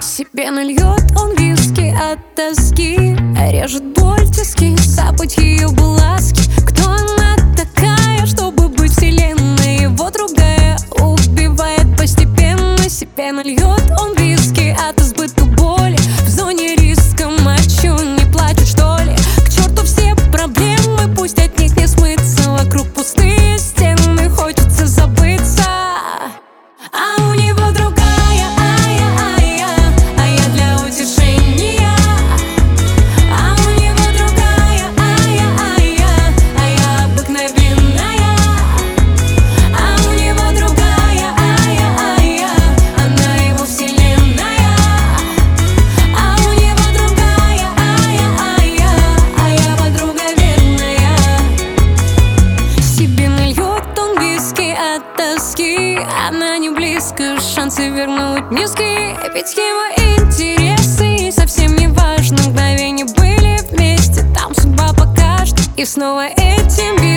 Себе нальет он виски от тоски Режет боль тиски, запать ее было тоски Она не близко, шансы вернуть низкие Ведь его интересы совсем не важны. Мгновения были вместе, там судьба покажет. И снова этим бьет